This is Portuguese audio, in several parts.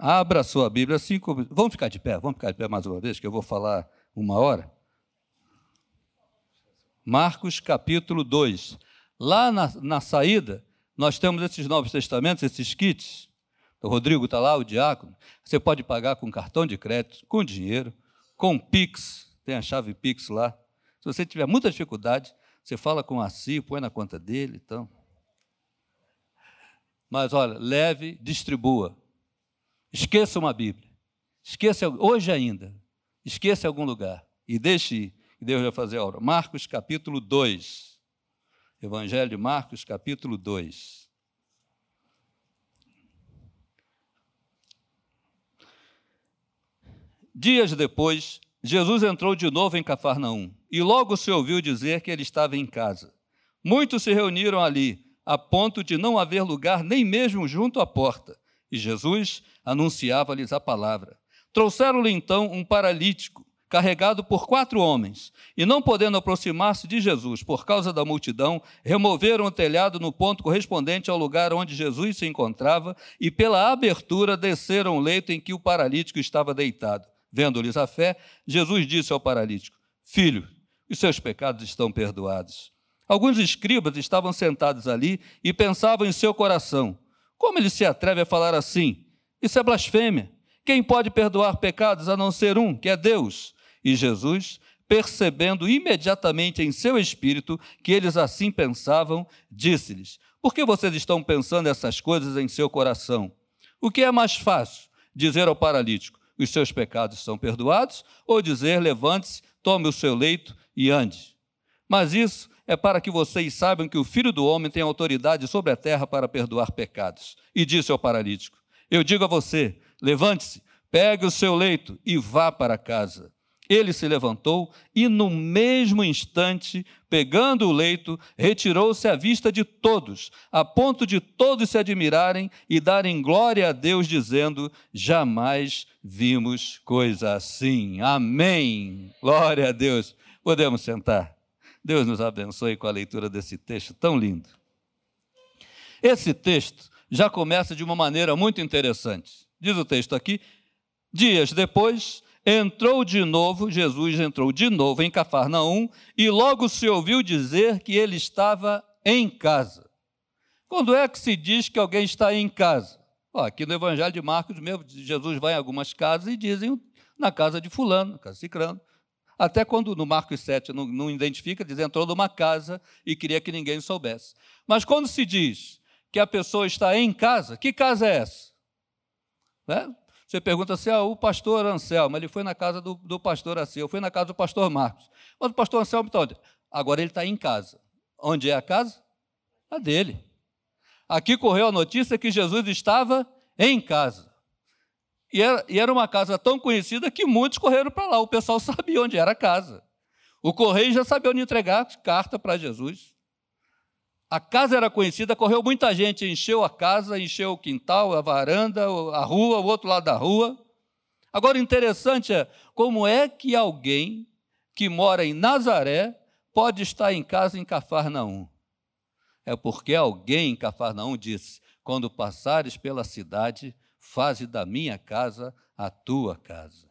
Abra sua Bíblia, como. Vamos ficar de pé, vamos ficar de pé mais uma vez, que eu vou falar uma hora. Marcos capítulo 2. Lá na, na saída, nós temos esses Novos Testamentos, esses kits. O Rodrigo está lá, o diácono. Você pode pagar com cartão de crédito, com dinheiro, com Pix, tem a chave Pix lá. Se você tiver muita dificuldade, você fala com a CI, põe na conta dele, então. Mas olha, leve, distribua. Esqueça uma Bíblia. Esqueça hoje ainda. Esqueça algum lugar e deixe ir. Deus vai fazer a obra. Marcos capítulo 2. Evangelho de Marcos capítulo 2. Dias depois, Jesus entrou de novo em Cafarnaum e logo se ouviu dizer que ele estava em casa. Muitos se reuniram ali, a ponto de não haver lugar nem mesmo junto à porta, e Jesus anunciava-lhes a palavra. Trouxeram-lhe então um paralítico, carregado por quatro homens, e não podendo aproximar-se de Jesus por causa da multidão, removeram o telhado no ponto correspondente ao lugar onde Jesus se encontrava, e pela abertura desceram o leito em que o paralítico estava deitado. Vendo-lhes a fé, Jesus disse ao paralítico: Filho, os seus pecados estão perdoados. Alguns escribas estavam sentados ali e pensavam em seu coração: Como ele se atreve a falar assim? Isso é blasfêmia. Quem pode perdoar pecados a não ser um, que é Deus? E Jesus, percebendo imediatamente em seu espírito que eles assim pensavam, disse-lhes: Por que vocês estão pensando essas coisas em seu coração? O que é mais fácil? Dizer ao paralítico: os seus pecados são perdoados, ou dizer, levante-se, tome o seu leito e ande. Mas isso é para que vocês saibam que o Filho do Homem tem autoridade sobre a terra para perdoar pecados. E disse ao paralítico: Eu digo a você, levante-se, pegue o seu leito e vá para casa. Ele se levantou e, no mesmo instante, pegando o leito, retirou-se à vista de todos, a ponto de todos se admirarem e darem glória a Deus, dizendo: Jamais vimos coisa assim. Amém. Glória a Deus. Podemos sentar. Deus nos abençoe com a leitura desse texto tão lindo. Esse texto já começa de uma maneira muito interessante. Diz o texto aqui: Dias depois, entrou de novo, Jesus entrou de novo em Cafarnaum e logo se ouviu dizer que ele estava em casa. Quando é que se diz que alguém está em casa? Aqui no Evangelho de Marcos mesmo, Jesus vai em algumas casas e dizem na casa de fulano, na casa de cicrano. Até quando no Marcos 7 não, não identifica, diz entrou numa casa e queria que ninguém soubesse. Mas quando se diz que a pessoa está em casa, que casa é essa? Né? Você pergunta assim, ah, o pastor Anselmo, ele foi na casa do, do pastor assim, eu fui na casa do pastor Marcos. Mas o pastor Anselmo está onde? Agora ele está em casa. Onde é a casa? A dele. Aqui correu a notícia que Jesus estava em casa. E era, e era uma casa tão conhecida que muitos correram para lá. O pessoal sabia onde era a casa. O correio já sabia onde entregar carta para Jesus. A casa era conhecida, correu muita gente, encheu a casa, encheu o quintal, a varanda, a rua, o outro lado da rua. Agora, interessante é como é que alguém que mora em Nazaré pode estar em casa em Cafarnaum. É porque alguém em Cafarnaum disse: quando passares pela cidade, faze da minha casa a tua casa.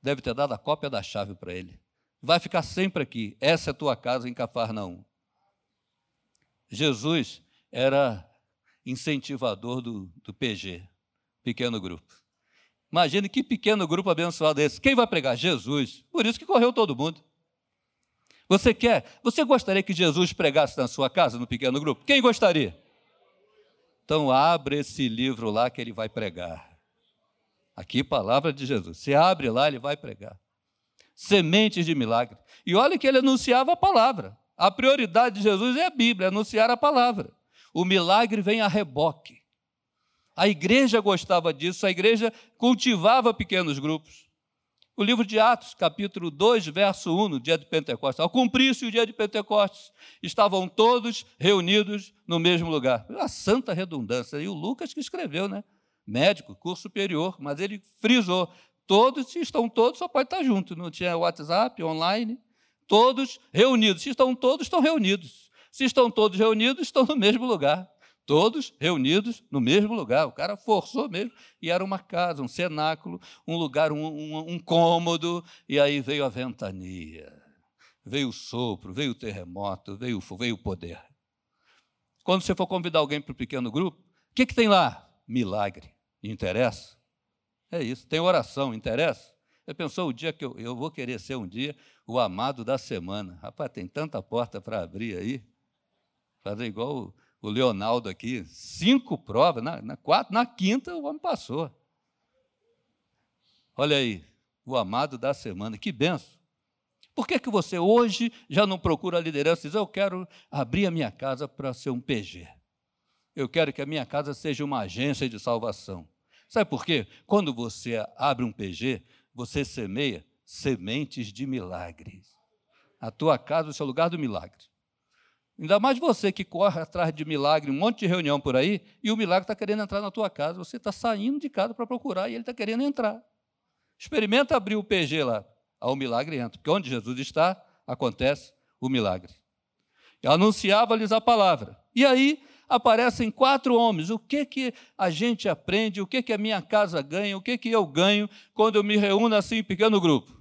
Deve ter dado a cópia da chave para ele. Vai ficar sempre aqui. Essa é a tua casa em Cafarnaum. Jesus era incentivador do, do PG, pequeno grupo. Imagine que pequeno grupo abençoado é esse. Quem vai pregar? Jesus. Por isso que correu todo mundo. Você quer? Você gostaria que Jesus pregasse na sua casa, no pequeno grupo? Quem gostaria? Então abre esse livro lá que ele vai pregar. Aqui, palavra de Jesus. Você abre lá, ele vai pregar. Sementes de milagre. E olha que ele anunciava a palavra. A prioridade de Jesus é a Bíblia, anunciar a palavra. O milagre vem a reboque. A igreja gostava disso, a igreja cultivava pequenos grupos. O livro de Atos, capítulo 2, verso 1, no dia de Pentecostes. Ao cumprir-se o dia de Pentecostes, estavam todos reunidos no mesmo lugar. Uma santa redundância. E o Lucas que escreveu, né? Médico, curso superior, mas ele frisou: todos, se estão todos, só pode estar junto. Não tinha WhatsApp, online todos reunidos. Se estão todos, estão reunidos. Se estão todos reunidos, estão no mesmo lugar. Todos reunidos no mesmo lugar. O cara forçou mesmo. E era uma casa, um cenáculo, um lugar, um, um, um cômodo. E aí veio a ventania, veio o sopro, veio o terremoto, veio, veio o poder. Quando você for convidar alguém para o pequeno grupo, o que, que tem lá? Milagre. Interessa? É isso. Tem oração, interessa? Você pensou o dia que eu, eu vou querer ser um dia o amado da semana. Rapaz, tem tanta porta para abrir aí. Fazer igual o, o Leonardo aqui. Cinco provas, na, na, quatro, na quinta o homem passou. Olha aí, o amado da semana. Que benção. Por que, que você hoje já não procura a liderança e diz, eu quero abrir a minha casa para ser um PG? Eu quero que a minha casa seja uma agência de salvação. Sabe por quê? Quando você abre um PG, você semeia sementes de milagres. A tua casa o seu lugar do milagre. Ainda mais você que corre atrás de milagre, um monte de reunião por aí, e o milagre está querendo entrar na tua casa. Você está saindo de casa para procurar e ele está querendo entrar. Experimenta abrir o PG lá. Aí o milagre entra. Porque onde Jesus está, acontece o milagre. Anunciava-lhes a palavra. E aí aparecem quatro homens. O que que a gente aprende? O que que a minha casa ganha? O que que eu ganho quando eu me reúno assim em pequeno grupo?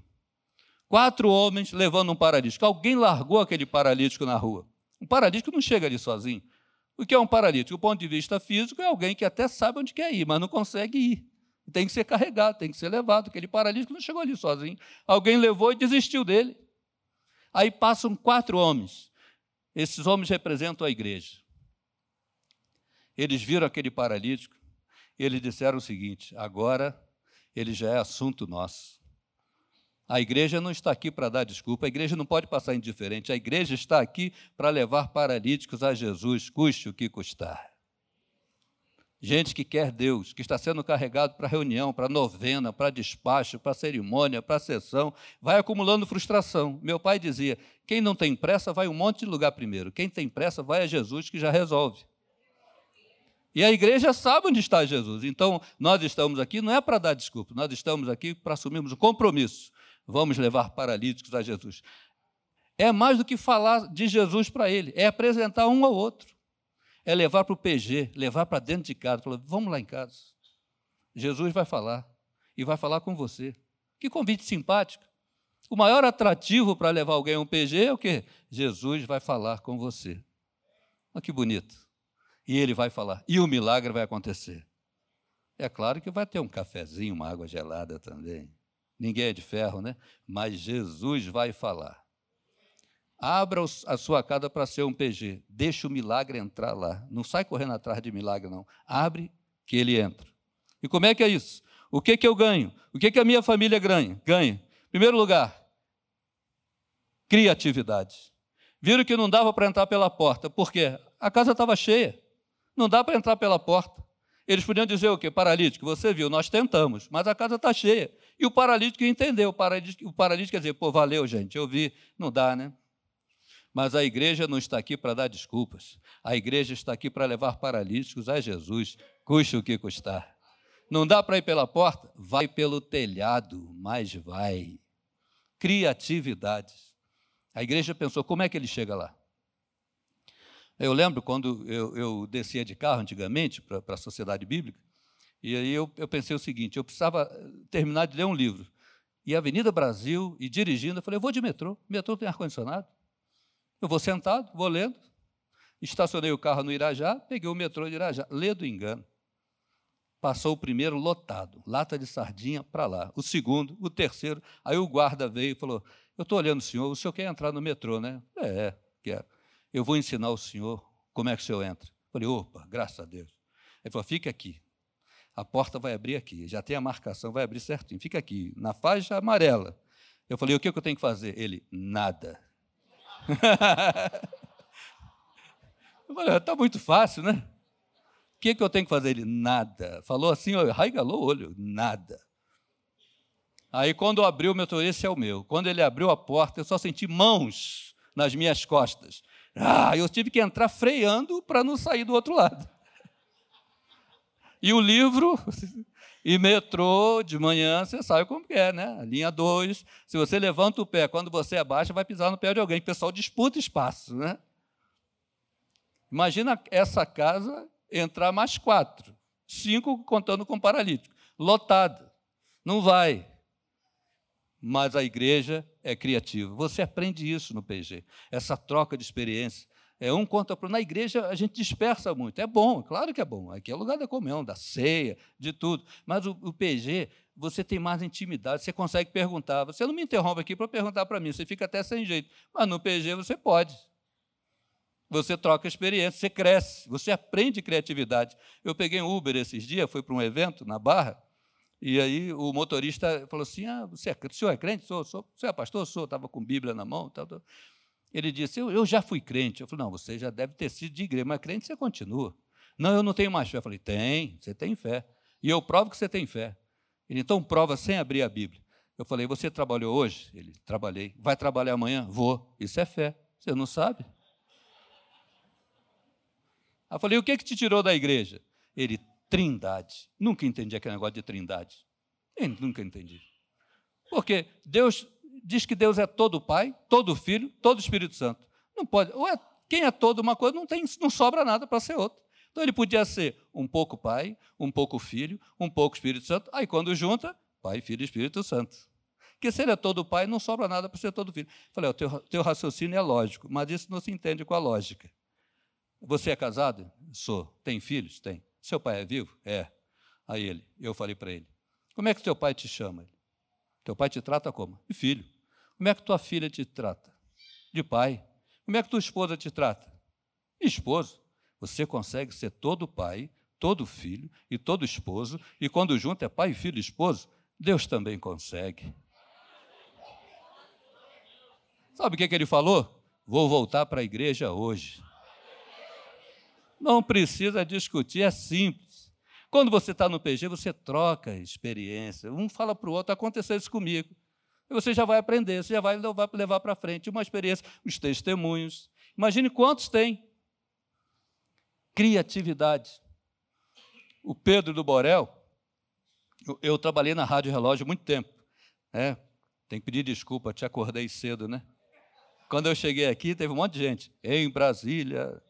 Quatro homens levando um paralítico. Alguém largou aquele paralítico na rua. Um paralítico não chega ali sozinho. O que é um paralítico? Do ponto de vista físico, é alguém que até sabe onde quer ir, mas não consegue ir. Tem que ser carregado, tem que ser levado. Aquele paralítico não chegou ali sozinho. Alguém levou e desistiu dele. Aí passam quatro homens. Esses homens representam a igreja. Eles viram aquele paralítico e eles disseram o seguinte: agora ele já é assunto nosso. A igreja não está aqui para dar desculpa, a igreja não pode passar indiferente, a igreja está aqui para levar paralíticos a Jesus, custe o que custar. Gente que quer Deus, que está sendo carregado para reunião, para novena, para despacho, para cerimônia, para sessão, vai acumulando frustração. Meu pai dizia: quem não tem pressa vai um monte de lugar primeiro, quem tem pressa vai a Jesus que já resolve. E a igreja sabe onde está Jesus. Então, nós estamos aqui não é para dar desculpa, nós estamos aqui para assumirmos um compromisso. Vamos levar paralíticos a Jesus. É mais do que falar de Jesus para ele, é apresentar um ao outro. É levar para o PG, levar para dentro de casa. Falar, vamos lá em casa. Jesus vai falar. E vai falar com você. Que convite simpático. O maior atrativo para levar alguém a um PG é o quê? Jesus vai falar com você. Olha que bonito e ele vai falar, e o milagre vai acontecer. É claro que vai ter um cafezinho, uma água gelada também. Ninguém é de ferro, né? Mas Jesus vai falar. Abra a sua casa para ser um PG. Deixa o milagre entrar lá. Não sai correndo atrás de milagre, não. Abre que ele entra. E como é que é isso? O que, que eu ganho? O que, que a minha família ganha? Ganha. Primeiro lugar, criatividade. Viram que não dava para entrar pela porta. Por quê? A casa estava cheia. Não dá para entrar pela porta. Eles podiam dizer o quê? Paralítico, você viu, nós tentamos, mas a casa está cheia. E o paralítico entendeu. O paralítico, o paralítico quer dizer, pô, valeu, gente, eu vi. Não dá, né? Mas a igreja não está aqui para dar desculpas. A igreja está aqui para levar paralíticos a Jesus, custe o que custar. Não dá para ir pela porta? Vai pelo telhado, mas vai. Criatividade. A igreja pensou: como é que ele chega lá? Eu lembro quando eu, eu descia de carro antigamente para a Sociedade Bíblica, e aí eu, eu pensei o seguinte: eu precisava terminar de ler um livro. E Avenida Brasil, e dirigindo, eu falei: eu vou de metrô, metrô tem ar-condicionado. Eu vou sentado, vou lendo. Estacionei o carro no Irajá, peguei o metrô de Irajá, lê do engano. Passou o primeiro lotado, lata de sardinha para lá. O segundo, o terceiro. Aí o guarda veio e falou: Eu estou olhando o senhor, o senhor quer entrar no metrô, né? É, quero eu vou ensinar o senhor como é que o senhor entra. Falei, opa, graças a Deus. Ele falou, fica aqui. A porta vai abrir aqui, já tem a marcação, vai abrir certinho. Fica aqui, na faixa amarela. Eu falei, o que eu tenho que fazer? Ele, nada. eu falei, está muito fácil, né? O que, que eu tenho que fazer? Ele, nada. Falou assim, raigalou o olho, nada. Aí, quando abriu meu esse é o meu. Quando ele abriu a porta, eu só senti mãos nas minhas costas. Ah, eu tive que entrar freando para não sair do outro lado. E o livro, e metrô, de manhã, você sabe como é, né? Linha 2, se você levanta o pé, quando você abaixa, vai pisar no pé de alguém, o pessoal disputa espaço, né? Imagina essa casa entrar mais quatro, cinco contando com paralítico, lotada. Não vai. Mas a igreja é criativa. Você aprende isso no PG, essa troca de experiência. É um contra para Na igreja a gente dispersa muito. É bom, claro que é bom. Aqui é lugar da comunhão, da ceia, de tudo. Mas o, o PG, você tem mais intimidade, você consegue perguntar. Você não me interrompe aqui para perguntar para mim, você fica até sem jeito. Mas no PG você pode. Você troca experiência, você cresce, você aprende criatividade. Eu peguei um Uber esses dias, fui para um evento na Barra, e aí o motorista falou assim: ah, você é, o senhor é crente? Sou, sou. Você é pastor? Sou. Estava com Bíblia na mão. Tal, tal. Ele disse: eu, eu já fui crente. Eu falei: não, você já deve ter sido de igreja, mas crente você continua. Não, eu não tenho mais fé. Eu falei: tem, você tem fé. E eu provo que você tem fé. Ele então prova sem abrir a Bíblia. Eu falei: você trabalhou hoje? Ele: trabalhei. Vai trabalhar amanhã? Vou. Isso é fé. Você não sabe? Eu falei: o que, que te tirou da igreja? Ele: trindade. Nunca entendi aquele negócio de trindade. Eu nunca entendi. Porque Deus diz que Deus é todo Pai, todo Filho, todo Espírito Santo. Não pode. Ou é, quem é todo uma coisa, não, tem, não sobra nada para ser outro. Então ele podia ser um pouco Pai, um pouco Filho, um pouco Espírito Santo. Aí quando junta, Pai, Filho e Espírito Santo. Porque se ele é todo Pai, não sobra nada para ser todo Filho. Falei, o teu, teu raciocínio é lógico, mas isso não se entende com a lógica. Você é casado? Sou. Tem filhos? Tem. Seu pai é vivo? É. Aí ele, eu falei para ele, como é que teu pai te chama? Teu pai te trata como? De filho. Como é que tua filha te trata? De pai. Como é que tua esposa te trata? De esposo. Você consegue ser todo pai, todo filho e todo esposo, e quando junto é pai, filho e esposo, Deus também consegue. Sabe o que, que ele falou? Vou voltar para a igreja hoje. Não precisa discutir, é simples. Quando você está no PG, você troca experiência. Um fala para o outro, aconteceu isso comigo. E você já vai aprender, você já vai levar para frente uma experiência, os testemunhos. Imagine quantos tem. Criatividade. O Pedro do Borel, eu, eu trabalhei na Rádio Relógio muito tempo. Né? Tem que pedir desculpa, te acordei cedo, né? Quando eu cheguei aqui, teve um monte de gente. Em Brasília.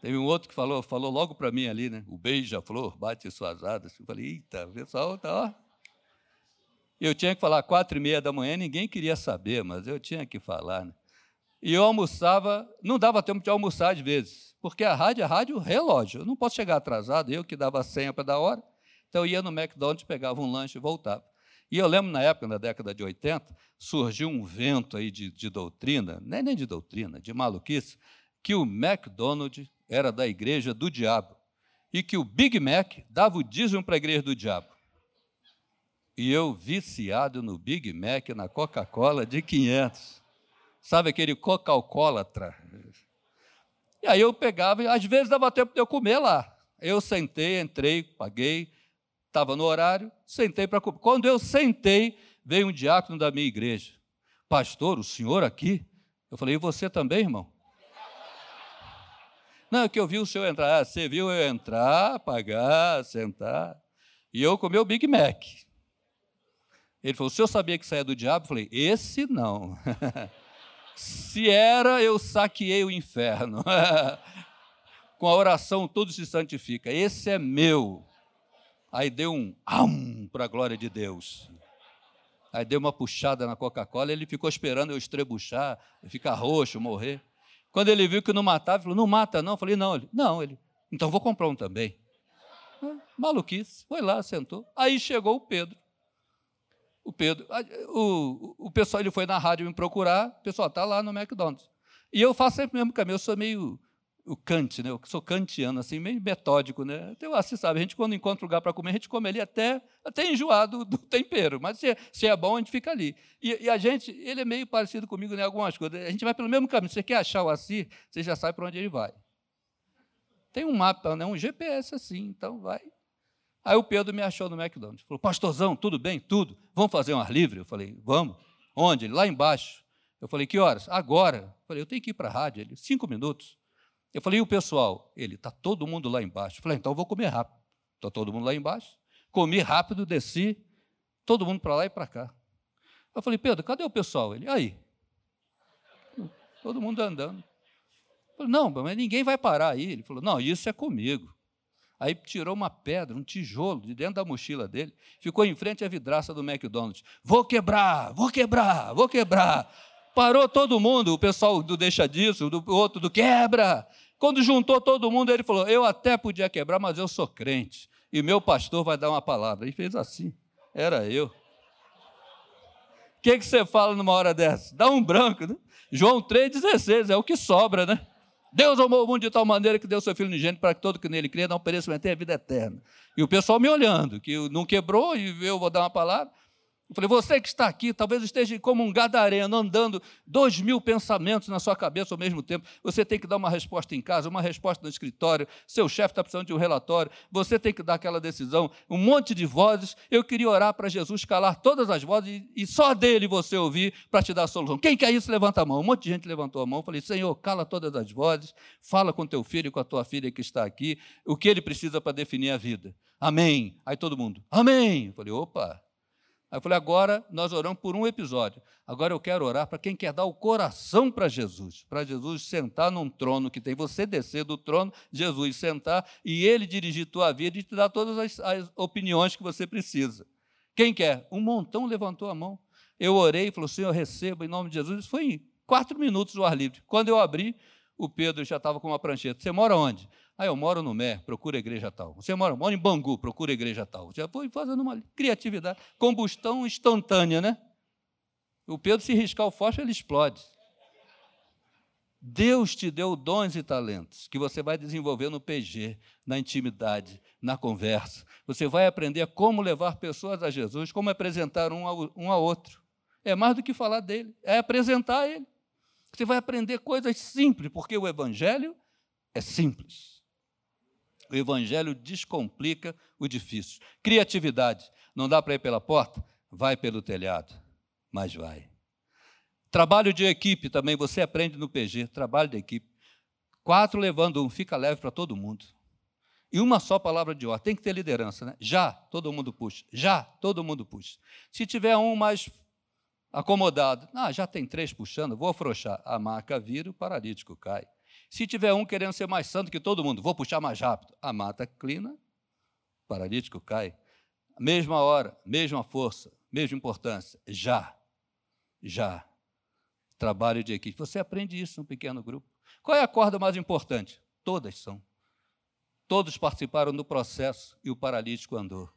Teve um outro que falou, falou logo para mim ali, né? O beija-flor bate suas asas. Eu falei, eita, o pessoal tá, ó. Eu tinha que falar quatro e meia da manhã, ninguém queria saber, mas eu tinha que falar. Né? E eu almoçava, não dava tempo de almoçar às vezes, porque a rádio é rádio relógio. Eu não posso chegar atrasado, eu que dava a senha para dar hora. Então eu ia no McDonald's, pegava um lanche e voltava. E eu lembro na época, na década de 80, surgiu um vento aí de, de doutrina, nem, nem de doutrina, de maluquice, que o McDonald's era da igreja do diabo e que o Big Mac dava o dízimo para a igreja do diabo. E eu viciado no Big Mac, na Coca-Cola de 500. Sabe aquele coca-colatra? E aí eu pegava, e às vezes dava tempo de eu comer lá. Eu sentei, entrei, paguei, estava no horário, sentei para comer. Quando eu sentei, veio um diácono da minha igreja. Pastor, o senhor aqui? Eu falei, e você também, irmão? Não, é que eu vi o senhor entrar. Ah, você viu eu entrar, pagar, sentar. E eu comi o Big Mac. Ele falou: o senhor sabia que saía do diabo? Eu falei: esse não. se era, eu saqueei o inferno. Com a oração tudo se santifica. Esse é meu. Aí deu um am para a glória de Deus. Aí deu uma puxada na Coca-Cola, ele ficou esperando eu estrebuchar, ficar roxo, morrer. Quando ele viu que não matava, ele falou: Não mata, não. Eu falei: Não. Ele, não, ele, então vou comprar um também. Ah, maluquice. Foi lá, sentou. Aí chegou o Pedro o Pedro, o, o pessoal, ele foi na rádio me procurar, o pessoal está lá no McDonald's. E eu faço sempre o mesmo caminho, eu sou meio o Kant, né? Eu sou kantiano, assim, meio metódico, né? Então, assim, sabe, a gente quando encontra lugar para comer, a gente come ali até, até enjoado do tempero, mas se, se é bom, a gente fica ali. E, e, a gente, ele é meio parecido comigo em né, algumas coisas. A gente vai pelo mesmo caminho. Você quer achar o Assi, você já sabe para onde ele vai. Tem um mapa, né? um GPS assim, então vai. Aí o Pedro me achou no McDonald's. Falou, pastorzão, tudo bem? Tudo. Vamos fazer um ar livre? Eu falei, vamos. Onde? Lá embaixo. Eu falei, que horas? Agora. Eu falei, eu tenho que ir para a rádio. Ele, cinco minutos. Eu falei, e o pessoal? Ele, está todo mundo lá embaixo. Eu falei, então eu vou comer rápido. Está todo mundo lá embaixo. Comi rápido, desci, todo mundo para lá e para cá. Eu falei, Pedro, cadê o pessoal? Ele, aí. Todo mundo andando. falei, não, mas ninguém vai parar aí. Ele falou, não, isso é comigo. Aí tirou uma pedra, um tijolo de dentro da mochila dele, ficou em frente à vidraça do McDonald's. Vou quebrar, vou quebrar, vou quebrar. Parou todo mundo, o pessoal do deixa disso, do outro do quebra. Quando juntou todo mundo, ele falou: Eu até podia quebrar, mas eu sou crente. E meu pastor vai dar uma palavra. E fez assim. Era eu. O que, que você fala numa hora dessa? Dá um branco, né? João 3,16, é o que sobra, né? Deus amou o mundo de tal maneira que deu seu Filho unigênito para que todo que nele crê não pereça, mas tenha vida eterna. E o pessoal me olhando, que não quebrou e eu vou dar uma palavra. Eu falei, você que está aqui, talvez esteja como um gadareno, andando dois mil pensamentos na sua cabeça ao mesmo tempo. Você tem que dar uma resposta em casa, uma resposta no escritório, seu chefe está precisando de um relatório, você tem que dar aquela decisão, um monte de vozes. Eu queria orar para Jesus calar todas as vozes e, só dele você ouvir para te dar a solução. Quem quer isso, levanta a mão. Um monte de gente levantou a mão. Eu falei, Senhor, cala todas as vozes, fala com teu filho e com a tua filha que está aqui, o que ele precisa para definir a vida. Amém. Aí todo mundo, amém. Eu falei, opa, Aí eu falei, agora nós oramos por um episódio. Agora eu quero orar para quem quer dar o coração para Jesus, para Jesus sentar num trono que tem você descer do trono, Jesus sentar e ele dirigir tua vida e te dar todas as, as opiniões que você precisa. Quem quer? Um montão levantou a mão. Eu orei e falou, Senhor, receba em nome de Jesus. Isso foi em quatro minutos o ar livre. Quando eu abri, o Pedro já estava com uma prancheta. Você mora onde? Ah, eu moro no Mé, procura igreja tal. Você mora, mora em Bangu, procura igreja tal. Já foi fazendo uma criatividade, combustão instantânea, né? O Pedro, se riscar o fósforo, ele explode. Deus te deu dons e talentos que você vai desenvolver no PG, na intimidade, na conversa. Você vai aprender como levar pessoas a Jesus, como apresentar um ao, um ao outro. É mais do que falar dele, é apresentar ele. Você vai aprender coisas simples, porque o Evangelho é simples. O Evangelho descomplica o difícil. Criatividade. Não dá para ir pela porta? Vai pelo telhado. Mas vai. Trabalho de equipe também, você aprende no PG. Trabalho de equipe. Quatro levando um, fica leve para todo mundo. E uma só palavra de ordem. Tem que ter liderança, né? Já, todo mundo puxa. Já, todo mundo puxa. Se tiver um mais acomodado, ah, já tem três puxando, vou afrouxar. A marca vira, o paralítico cai. Se tiver um querendo ser mais santo que todo mundo, vou puxar mais rápido. A mata clina, o paralítico cai. Mesma hora, mesma força, mesma importância. Já. Já. Trabalho de equipe. Você aprende isso num pequeno grupo. Qual é a corda mais importante? Todas são. Todos participaram do processo e o paralítico andou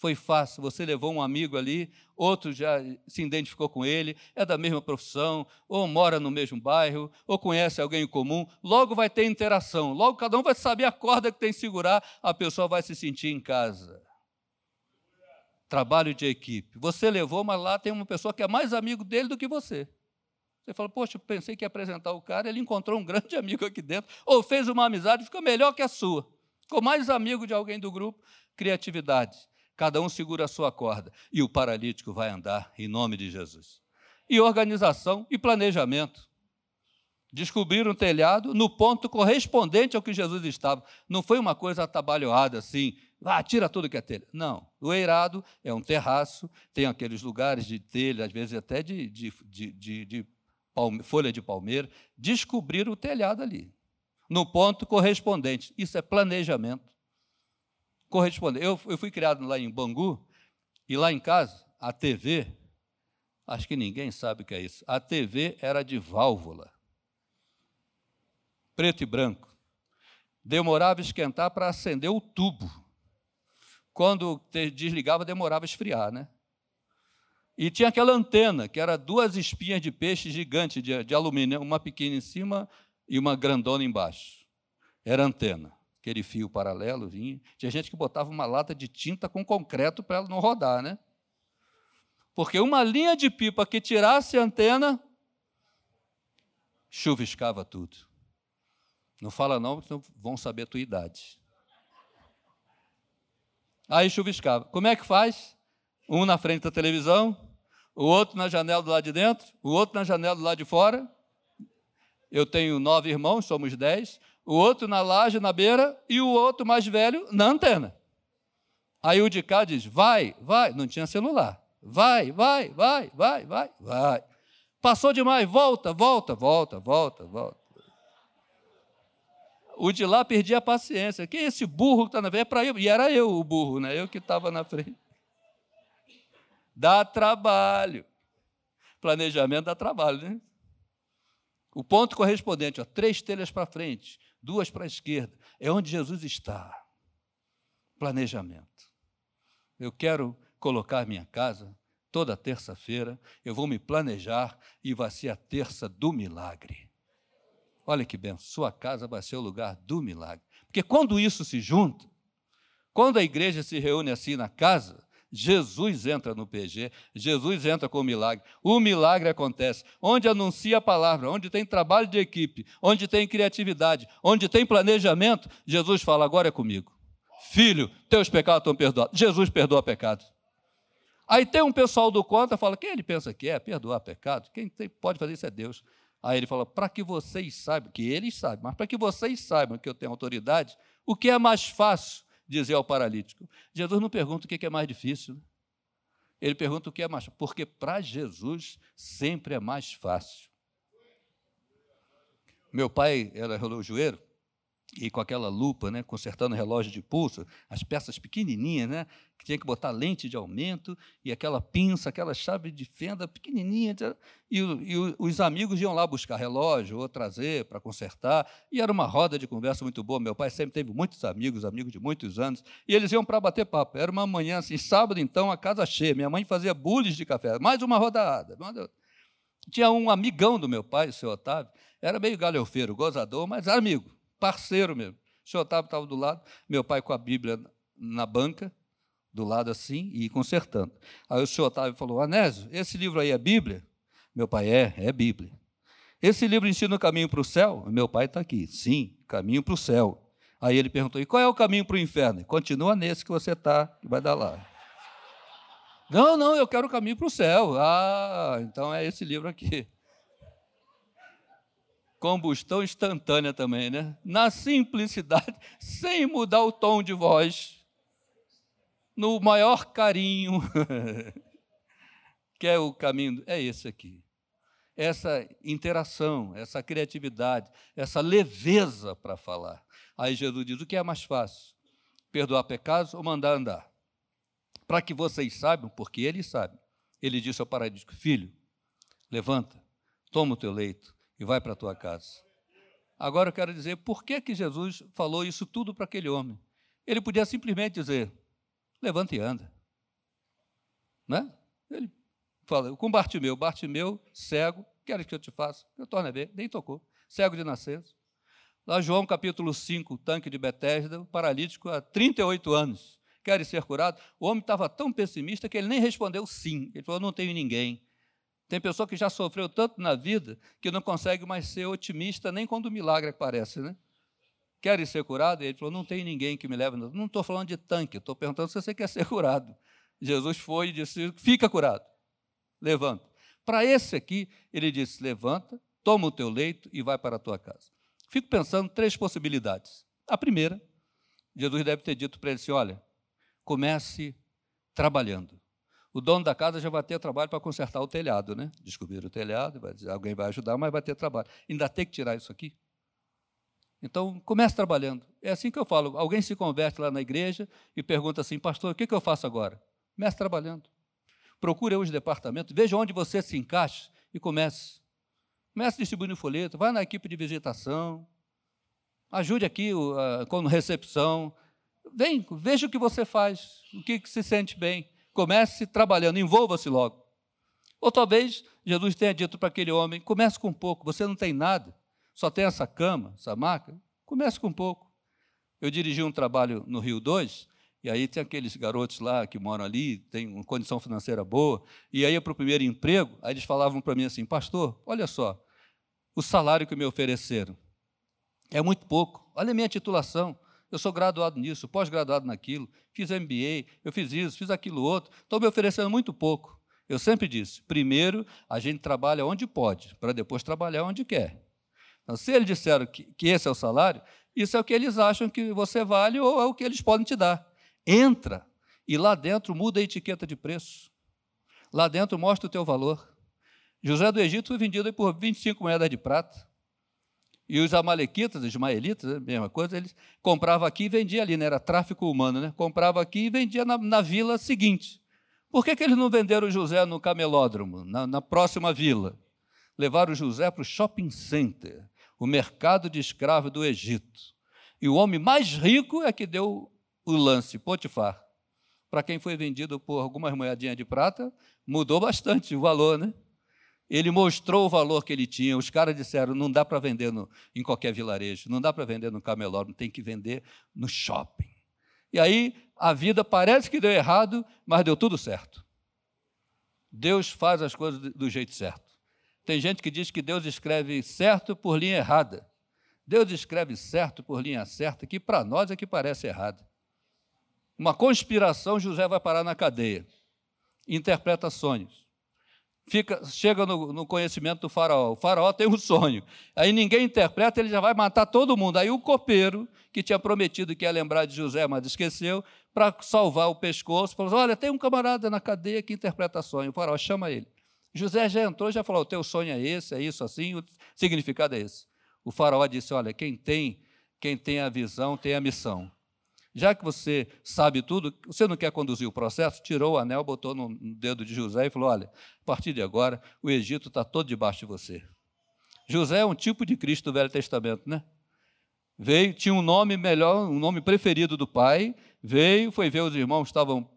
foi fácil. Você levou um amigo ali, outro já se identificou com ele, é da mesma profissão, ou mora no mesmo bairro, ou conhece alguém em comum. Logo vai ter interação, logo cada um vai saber a corda que tem que segurar, a pessoa vai se sentir em casa. Trabalho de equipe. Você levou, mas lá tem uma pessoa que é mais amigo dele do que você. Você fala, poxa, pensei que ia apresentar o cara, ele encontrou um grande amigo aqui dentro, ou fez uma amizade, ficou melhor que a sua. Ficou mais amigo de alguém do grupo. Criatividade. Cada um segura a sua corda e o paralítico vai andar em nome de Jesus. E organização e planejamento. Descobriram um telhado no ponto correspondente ao que Jesus estava. Não foi uma coisa atabalhoada assim, ah, tira tudo que é telha. Não. O eirado é um terraço, tem aqueles lugares de telha, às vezes até de, de, de, de, de palme, folha de palmeira. Descobriram o telhado ali, no ponto correspondente. Isso é planejamento corresponder. Eu, eu fui criado lá em Bangu, e lá em casa, a TV, acho que ninguém sabe o que é isso, a TV era de válvula, preto e branco. Demorava esquentar para acender o tubo. Quando desligava, demorava a esfriar, né? E tinha aquela antena, que era duas espinhas de peixe gigante de, de alumínio, uma pequena em cima e uma grandona embaixo. Era antena aquele fio paralelo vinha. Tinha gente que botava uma lata de tinta com concreto para ela não rodar, né? Porque uma linha de pipa que tirasse a antena, chuviscava tudo. Não fala não, porque vão saber a tua idade. Aí chuviscava. Como é que faz? Um na frente da televisão, o outro na janela do lado de dentro, o outro na janela do lado de fora. Eu tenho nove irmãos, somos dez o outro na laje, na beira, e o outro mais velho na antena. Aí o de cá diz: vai, vai, não tinha celular. Vai, vai, vai, vai, vai, vai. Passou demais, volta, volta, volta, volta, volta. O de lá perdia a paciência. Quem é esse burro que está na frente? É para eu. E era eu o burro, né? Eu que estava na frente. Dá trabalho. Planejamento dá trabalho, né? O ponto correspondente, ó, três telhas para frente, duas para a esquerda, é onde Jesus está. Planejamento. Eu quero colocar minha casa toda terça-feira, eu vou me planejar e vai ser a terça do milagre. Olha que bem, sua casa vai ser o lugar do milagre. Porque quando isso se junta, quando a igreja se reúne assim na casa, Jesus entra no PG, Jesus entra com o milagre. O milagre acontece. Onde anuncia a palavra, onde tem trabalho de equipe, onde tem criatividade, onde tem planejamento, Jesus fala: agora é comigo. Filho, teus pecados estão perdoados. Jesus perdoa pecados. Aí tem um pessoal do contra fala: quem ele pensa que é? Perdoar pecado? Quem tem, pode fazer isso é Deus. Aí ele fala: para que vocês saibam, que eles sabem, mas para que vocês saibam que eu tenho autoridade, o que é mais fácil dizer ao paralítico? Jesus não pergunta o que é mais difícil. Ele pergunta o que é mais fácil, porque para Jesus sempre é mais fácil. Meu pai era relojoeiro, e com aquela lupa, né, consertando o relógio de pulso, as peças pequenininhas, né, que tinha que botar lente de aumento e aquela pinça, aquela chave de fenda pequenininha, e, e os amigos iam lá buscar relógio ou trazer para consertar, e era uma roda de conversa muito boa. Meu pai sempre teve muitos amigos, amigos de muitos anos, e eles iam para bater papo. Era uma manhã assim, sábado então, a casa cheia. Minha mãe fazia bules de café, mais uma rodada. Tinha um amigão do meu pai, o seu Otávio, era meio galhofeiro, gozador, mas amigo parceiro mesmo. O senhor Otávio estava do lado, meu pai com a Bíblia na banca, do lado assim, e consertando. Aí o senhor Otávio falou: Anésio, esse livro aí é Bíblia? Meu pai é, é Bíblia. Esse livro ensina o caminho para o céu? Meu pai está aqui. Sim, caminho para o céu. Aí ele perguntou: e qual é o caminho para o inferno? Continua nesse que você está, que vai dar lá. Não, não, eu quero o caminho para o céu. Ah, então é esse livro aqui combustão instantânea também, né? Na simplicidade, sem mudar o tom de voz, no maior carinho, que é o caminho, é esse aqui. Essa interação, essa criatividade, essa leveza para falar. Aí Jesus diz: o que é mais fácil? Perdoar pecados ou mandar andar? Para que vocês saibam, porque ele sabe. Ele disse ao paralítico: Filho, levanta, toma o teu leito e vai para a tua casa. Agora eu quero dizer por que, que Jesus falou isso tudo para aquele homem. Ele podia simplesmente dizer: levanta e anda. Né? Ele fala, com Bartimeu, Bartimeu, cego, queres que eu te faça? Eu torne a ver, nem tocou. Cego de nascença. Lá João capítulo 5, tanque de Betesda, paralítico há 38 anos. Queres ser curado? O homem estava tão pessimista que ele nem respondeu sim. Ele falou: não tenho ninguém. Tem pessoa que já sofreu tanto na vida que não consegue mais ser otimista nem quando o milagre aparece, né? Quer ser curado? Ele falou: Não tem ninguém que me leve. Não estou falando de tanque, estou perguntando se você quer ser curado. Jesus foi e disse: Fica curado, levanta. Para esse aqui, ele disse: Levanta, toma o teu leito e vai para a tua casa. Fico pensando três possibilidades. A primeira, Jesus deve ter dito para ele assim: Olha, comece trabalhando o dono da casa já vai ter trabalho para consertar o telhado, né? Descobrir o telhado, alguém vai ajudar, mas vai ter trabalho. Ainda tem que tirar isso aqui. Então, comece trabalhando. É assim que eu falo. Alguém se converte lá na igreja e pergunta assim, pastor, o que, eu faço agora? Comece trabalhando. Procure os departamentos, veja onde você se encaixa e comece. Comece distribuindo folheto, vai na equipe de visitação, ajude aqui uh, com recepção. Vem, veja o que você faz, o que, que se sente bem. Comece trabalhando, envolva-se logo. Ou talvez Jesus tenha dito para aquele homem: comece com pouco, você não tem nada, só tem essa cama, essa maca, comece com pouco. Eu dirigi um trabalho no Rio 2, e aí tem aqueles garotos lá que moram ali, têm uma condição financeira boa, e aí para o primeiro emprego, aí eles falavam para mim assim: Pastor, olha só, o salário que me ofereceram é muito pouco, olha a minha titulação, eu sou graduado nisso, pós-graduado naquilo, fiz MBA, eu fiz isso, fiz aquilo outro, estou me oferecendo muito pouco. Eu sempre disse: primeiro a gente trabalha onde pode, para depois trabalhar onde quer. Então, se eles disseram que, que esse é o salário, isso é o que eles acham que você vale ou é o que eles podem te dar. Entra e lá dentro muda a etiqueta de preço. Lá dentro mostra o teu valor. José do Egito foi vendido por 25 moedas de prata. E os amalequitas, os ismaelitas, a né, mesma coisa, eles compravam aqui e vendiam ali, né? era tráfico humano, né? comprava aqui e vendia na, na vila seguinte. Por que, que eles não venderam José no camelódromo, na, na próxima vila? Levaram José para o shopping center, o mercado de escravos do Egito. E o homem mais rico é que deu o lance, Potifar. Para quem foi vendido por algumas moedinhas de prata, mudou bastante o valor, né? Ele mostrou o valor que ele tinha. Os caras disseram: não dá para vender no, em qualquer vilarejo, não dá para vender no camelódromo, tem que vender no shopping. E aí a vida parece que deu errado, mas deu tudo certo. Deus faz as coisas do jeito certo. Tem gente que diz que Deus escreve certo por linha errada. Deus escreve certo por linha certa, que para nós é que parece errado. Uma conspiração, José vai parar na cadeia. Interpreta sonhos fica, chega no, no, conhecimento do faraó. O faraó tem um sonho. Aí ninguém interpreta, ele já vai matar todo mundo. Aí o copeiro, que tinha prometido que ia lembrar de José, mas esqueceu, para salvar o pescoço, falou: Olha, tem um camarada na cadeia que interpreta sonho. O faraó chama ele. José já entrou, já falou: O teu sonho é esse, é isso, assim, o significado é esse. O faraó disse: Olha, quem tem, quem tem a visão tem a missão. Já que você sabe tudo, você não quer conduzir o processo? Tirou o anel, botou no dedo de José e falou: Olha, a partir de agora, o Egito está todo debaixo de você. José é um tipo de Cristo do Velho Testamento, né? Veio, tinha um nome melhor, um nome preferido do pai, veio, foi ver os irmãos que estavam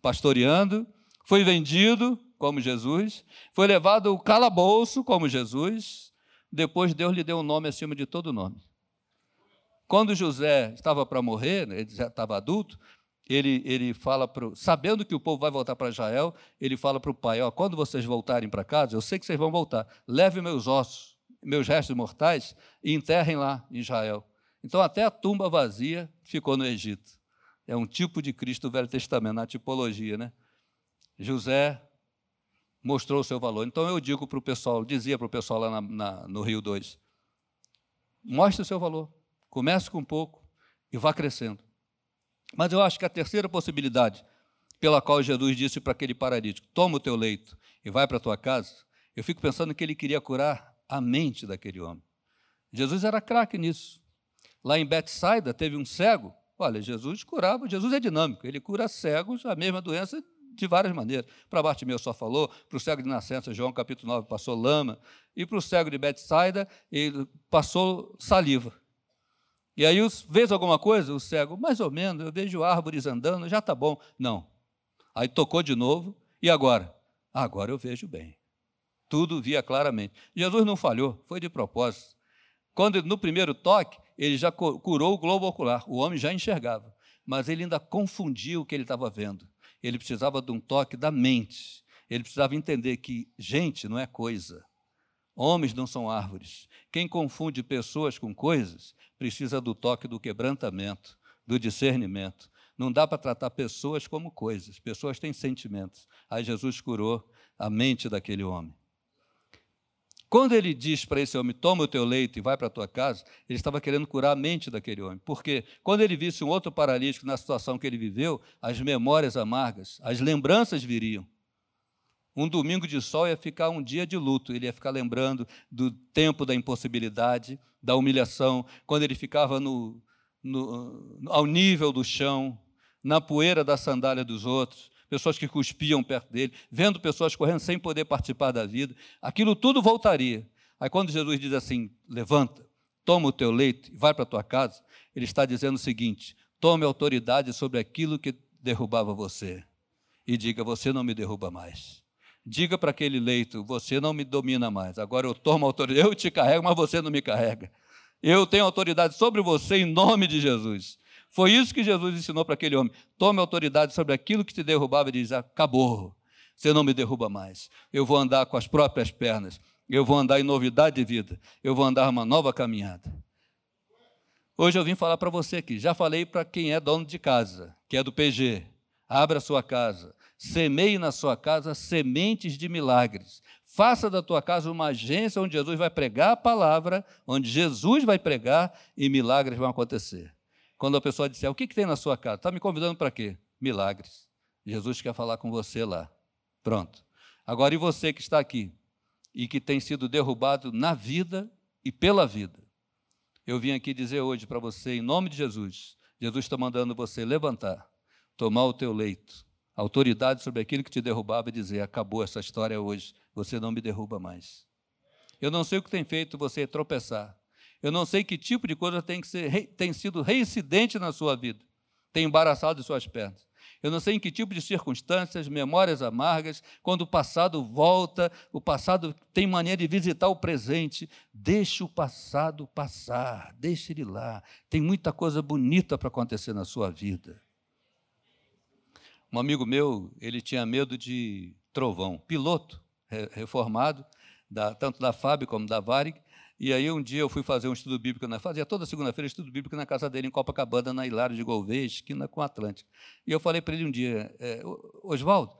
pastoreando, foi vendido como Jesus, foi levado ao calabouço como Jesus, depois Deus lhe deu um nome acima de todo nome. Quando José estava para morrer, né, ele já estava adulto, ele, ele fala sabendo que o povo vai voltar para Israel, ele fala para o pai: ó, quando vocês voltarem para casa, eu sei que vocês vão voltar, leve meus ossos, meus restos mortais e enterrem lá em Israel. Então até a tumba vazia ficou no Egito. É um tipo de Cristo do Velho Testamento, na tipologia, né? José mostrou o seu valor. Então eu digo para o pessoal, dizia para o pessoal lá na, na, no Rio 2, mostre o seu valor. Comece com pouco e vá crescendo. Mas eu acho que a terceira possibilidade pela qual Jesus disse para aquele paralítico: toma o teu leito e vai para a tua casa, eu fico pensando que ele queria curar a mente daquele homem. Jesus era craque nisso. Lá em Betsaida teve um cego. Olha, Jesus curava, Jesus é dinâmico, ele cura cegos, a mesma doença de várias maneiras. Para Bartimeu só falou, para o cego de nascença, João capítulo 9, passou lama, e para o cego de Betsaida, ele passou saliva. E aí, vês alguma coisa? O cego, mais ou menos, eu vejo árvores andando, já está bom. Não. Aí tocou de novo, e agora? Agora eu vejo bem. Tudo via claramente. Jesus não falhou, foi de propósito. Quando no primeiro toque, ele já curou o globo ocular, o homem já enxergava, mas ele ainda confundia o que ele estava vendo. Ele precisava de um toque da mente. Ele precisava entender que gente não é coisa. Homens não são árvores. Quem confunde pessoas com coisas precisa do toque do quebrantamento, do discernimento. Não dá para tratar pessoas como coisas. Pessoas têm sentimentos. Aí Jesus curou a mente daquele homem. Quando ele diz para esse homem, toma o teu leito e vai para a tua casa, ele estava querendo curar a mente daquele homem. Porque quando ele visse um outro paralítico na situação que ele viveu, as memórias amargas, as lembranças viriam. Um domingo de sol ia ficar um dia de luto, ele ia ficar lembrando do tempo da impossibilidade, da humilhação, quando ele ficava no, no, ao nível do chão, na poeira da sandália dos outros, pessoas que cuspiam perto dele, vendo pessoas correndo sem poder participar da vida, aquilo tudo voltaria. Aí quando Jesus diz assim: levanta, toma o teu leito e vai para a tua casa, ele está dizendo o seguinte: tome autoridade sobre aquilo que derrubava você e diga: você não me derruba mais. Diga para aquele leito: Você não me domina mais. Agora eu tomo autoridade. Eu te carrego, mas você não me carrega. Eu tenho autoridade sobre você em nome de Jesus. Foi isso que Jesus ensinou para aquele homem. Tome autoridade sobre aquilo que te derrubava e diz: Acabou. Você não me derruba mais. Eu vou andar com as próprias pernas. Eu vou andar em novidade de vida. Eu vou andar uma nova caminhada. Hoje eu vim falar para você aqui. Já falei para quem é dono de casa, que é do PG. Abra sua casa Semeie na sua casa sementes de milagres. Faça da tua casa uma agência onde Jesus vai pregar a palavra, onde Jesus vai pregar e milagres vão acontecer. Quando a pessoa disser, o que, que tem na sua casa? Está me convidando para quê? Milagres. Jesus quer falar com você lá. Pronto. Agora, e você que está aqui e que tem sido derrubado na vida e pela vida? Eu vim aqui dizer hoje para você, em nome de Jesus, Jesus está mandando você levantar, tomar o teu leito, autoridade sobre aquilo que te derrubava e dizer: acabou essa história hoje, você não me derruba mais. Eu não sei o que tem feito você tropeçar. Eu não sei que tipo de coisa tem, que ser, tem sido reincidente na sua vida, tem embaraçado suas pernas. Eu não sei em que tipo de circunstâncias, memórias amargas, quando o passado volta, o passado tem maneira de visitar o presente. Deixe o passado passar, deixe ele lá. Tem muita coisa bonita para acontecer na sua vida. Um amigo meu, ele tinha medo de trovão, piloto reformado, da, tanto da FAB como da Varig, e aí um dia eu fui fazer um estudo bíblico, na, fazia toda segunda-feira estudo bíblico na casa dele, em Copacabana, na Hilário de Gouveia, esquina com Atlântico. E eu falei para ele um dia, é, Oswaldo,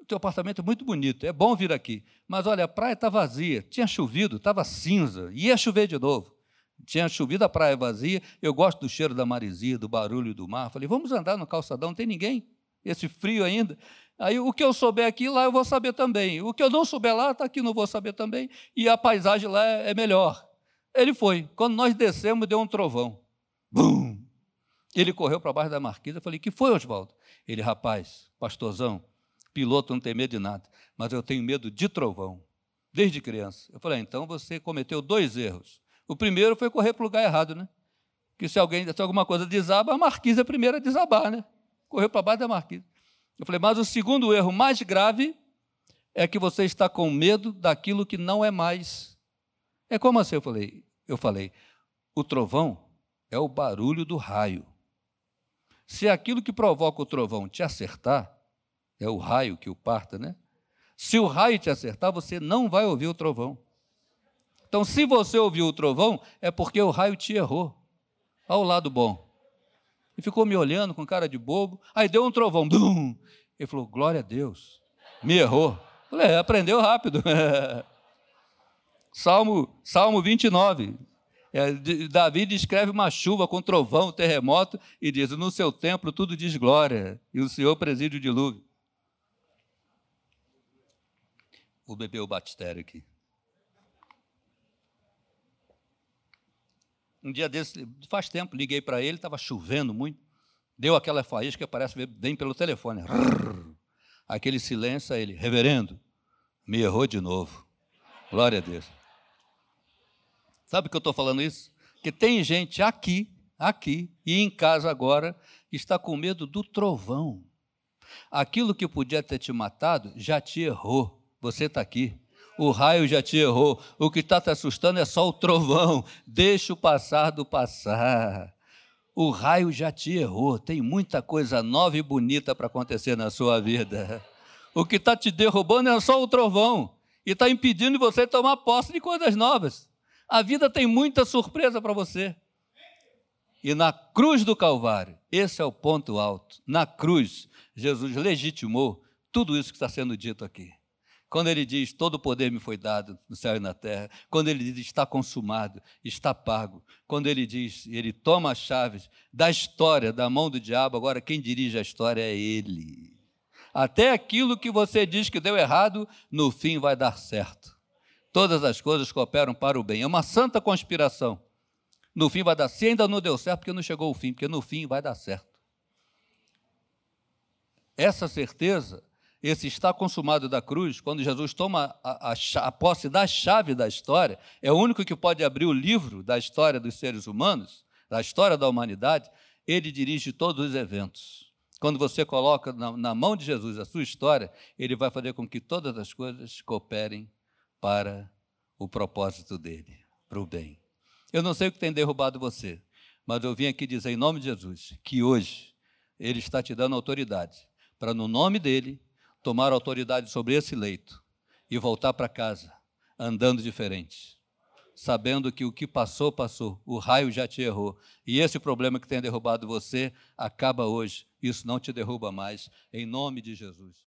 o teu apartamento é muito bonito, é bom vir aqui, mas olha, a praia está vazia, tinha chovido, estava cinza, ia chover de novo. Tinha chovido, a praia vazia, eu gosto do cheiro da maresia, do barulho do mar. Falei, vamos andar no calçadão, não tem ninguém, esse frio ainda. Aí o que eu souber aqui, lá eu vou saber também. O que eu não souber lá, está aqui, não vou saber também. E a paisagem lá é, é melhor. Ele foi. Quando nós descemos, deu um trovão. Bum! Ele correu para baixo da marquisa. Eu falei, que foi, Oswaldo? Ele, rapaz, pastorzão, piloto não tem medo de nada, mas eu tenho medo de trovão, desde criança. Eu falei, ah, então você cometeu dois erros. O primeiro foi correr para o lugar errado, né? Que se alguém, se alguma coisa desaba, a marquisa é a primeira a desabar, né? Correu para baixo da marquisa. Eu falei, mas o segundo erro mais grave é que você está com medo daquilo que não é mais. É como assim? Eu falei, eu falei, o trovão é o barulho do raio. Se aquilo que provoca o trovão te acertar, é o raio que o parta, né? Se o raio te acertar, você não vai ouvir o trovão. Então, se você ouviu o trovão, é porque o raio te errou. Ao lado bom. E ficou me olhando com cara de bobo. Aí deu um trovão. Bum! Ele falou: Glória a Deus. Me errou. falei: é, aprendeu rápido. Salmo, Salmo 29. É, Davi descreve uma chuva com trovão, terremoto, e diz: No seu templo tudo diz glória, e o Senhor preside o dilúvio. Vou beber o batistério aqui. Um dia desse, faz tempo, liguei para ele, estava chovendo muito. Deu aquela faísca que parece vem pelo telefone. Aquele silêncio, ele, reverendo, me errou de novo. Glória a Deus. Sabe que eu estou falando isso? Que tem gente aqui, aqui e em casa agora, que está com medo do trovão. Aquilo que podia ter te matado já te errou. Você está aqui o raio já te errou. O que está te assustando é só o trovão. Deixa o passado passar. O raio já te errou. Tem muita coisa nova e bonita para acontecer na sua vida. O que está te derrubando é só o trovão e está impedindo você tomar posse de coisas novas. A vida tem muita surpresa para você. E na cruz do Calvário, esse é o ponto alto. Na cruz, Jesus legitimou tudo isso que está sendo dito aqui. Quando ele diz: Todo o poder me foi dado no céu e na terra. Quando ele diz: Está consumado, está pago. Quando ele diz: Ele toma as chaves da história da mão do diabo, agora quem dirige a história é ele. Até aquilo que você diz que deu errado, no fim vai dar certo. Todas as coisas cooperam para o bem. É uma santa conspiração. No fim vai dar. Se ainda não deu certo, porque não chegou o fim, porque no fim vai dar certo. Essa certeza esse está consumado da cruz, quando Jesus toma a, a, a, posse da chave da história, é o único que pode abrir o livro da história dos seres humanos, da história da humanidade, ele dirige todos os eventos. Quando você coloca na, na mão de Jesus a sua história, ele vai fazer com que todas as coisas cooperem para o propósito dele, para o bem. Eu não sei o que tem derrubado você, mas eu vim aqui dizer em nome de Jesus que hoje ele está te dando autoridade para, no nome dele, tomar autoridade sobre esse leito e voltar para casa andando diferente, sabendo que o que passou, passou, o raio já te errou, e esse problema que tem derrubado você acaba hoje, isso não te derruba mais, em nome de Jesus.